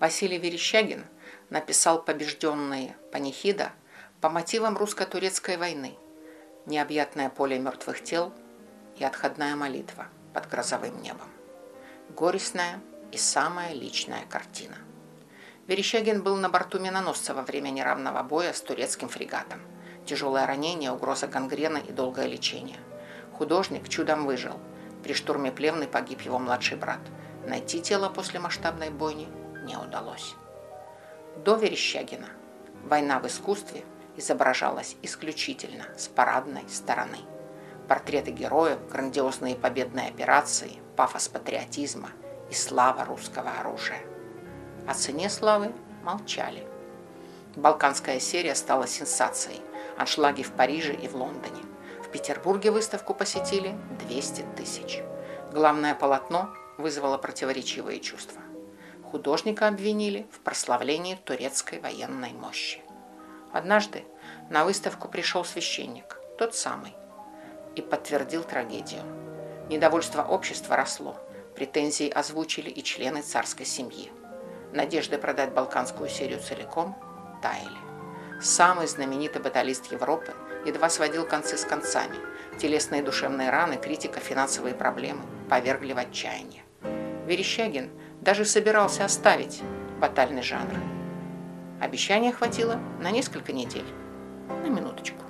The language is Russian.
Василий Верещагин написал побежденные панихида по мотивам русско-турецкой войны, необъятное поле мертвых тел и отходная молитва под грозовым небом. Горестная и самая личная картина. Верещагин был на борту миноносца во время неравного боя с турецким фрегатом. Тяжелое ранение, угроза гангрены и долгое лечение. Художник чудом выжил. При штурме Плевны погиб его младший брат. Найти тело после масштабной бойни не удалось. До Верещагина война в искусстве изображалась исключительно с парадной стороны. Портреты героев, грандиозные победные операции, пафос патриотизма и слава русского оружия. О цене славы молчали. Балканская серия стала сенсацией. Аншлаги в Париже и в Лондоне. В Петербурге выставку посетили 200 тысяч. Главное полотно вызвало противоречивые чувства. Художника обвинили в прославлении турецкой военной мощи. Однажды на выставку пришел священник, тот самый, и подтвердил трагедию. Недовольство общества росло, претензии озвучили и члены царской семьи. Надежды продать балканскую серию целиком таяли. Самый знаменитый баталист Европы едва сводил концы с концами. Телесные и душевные раны, критика, финансовые проблемы повергли в отчаяние. Верещагин даже собирался оставить батальный жанр. Обещания хватило на несколько недель. На минуточку.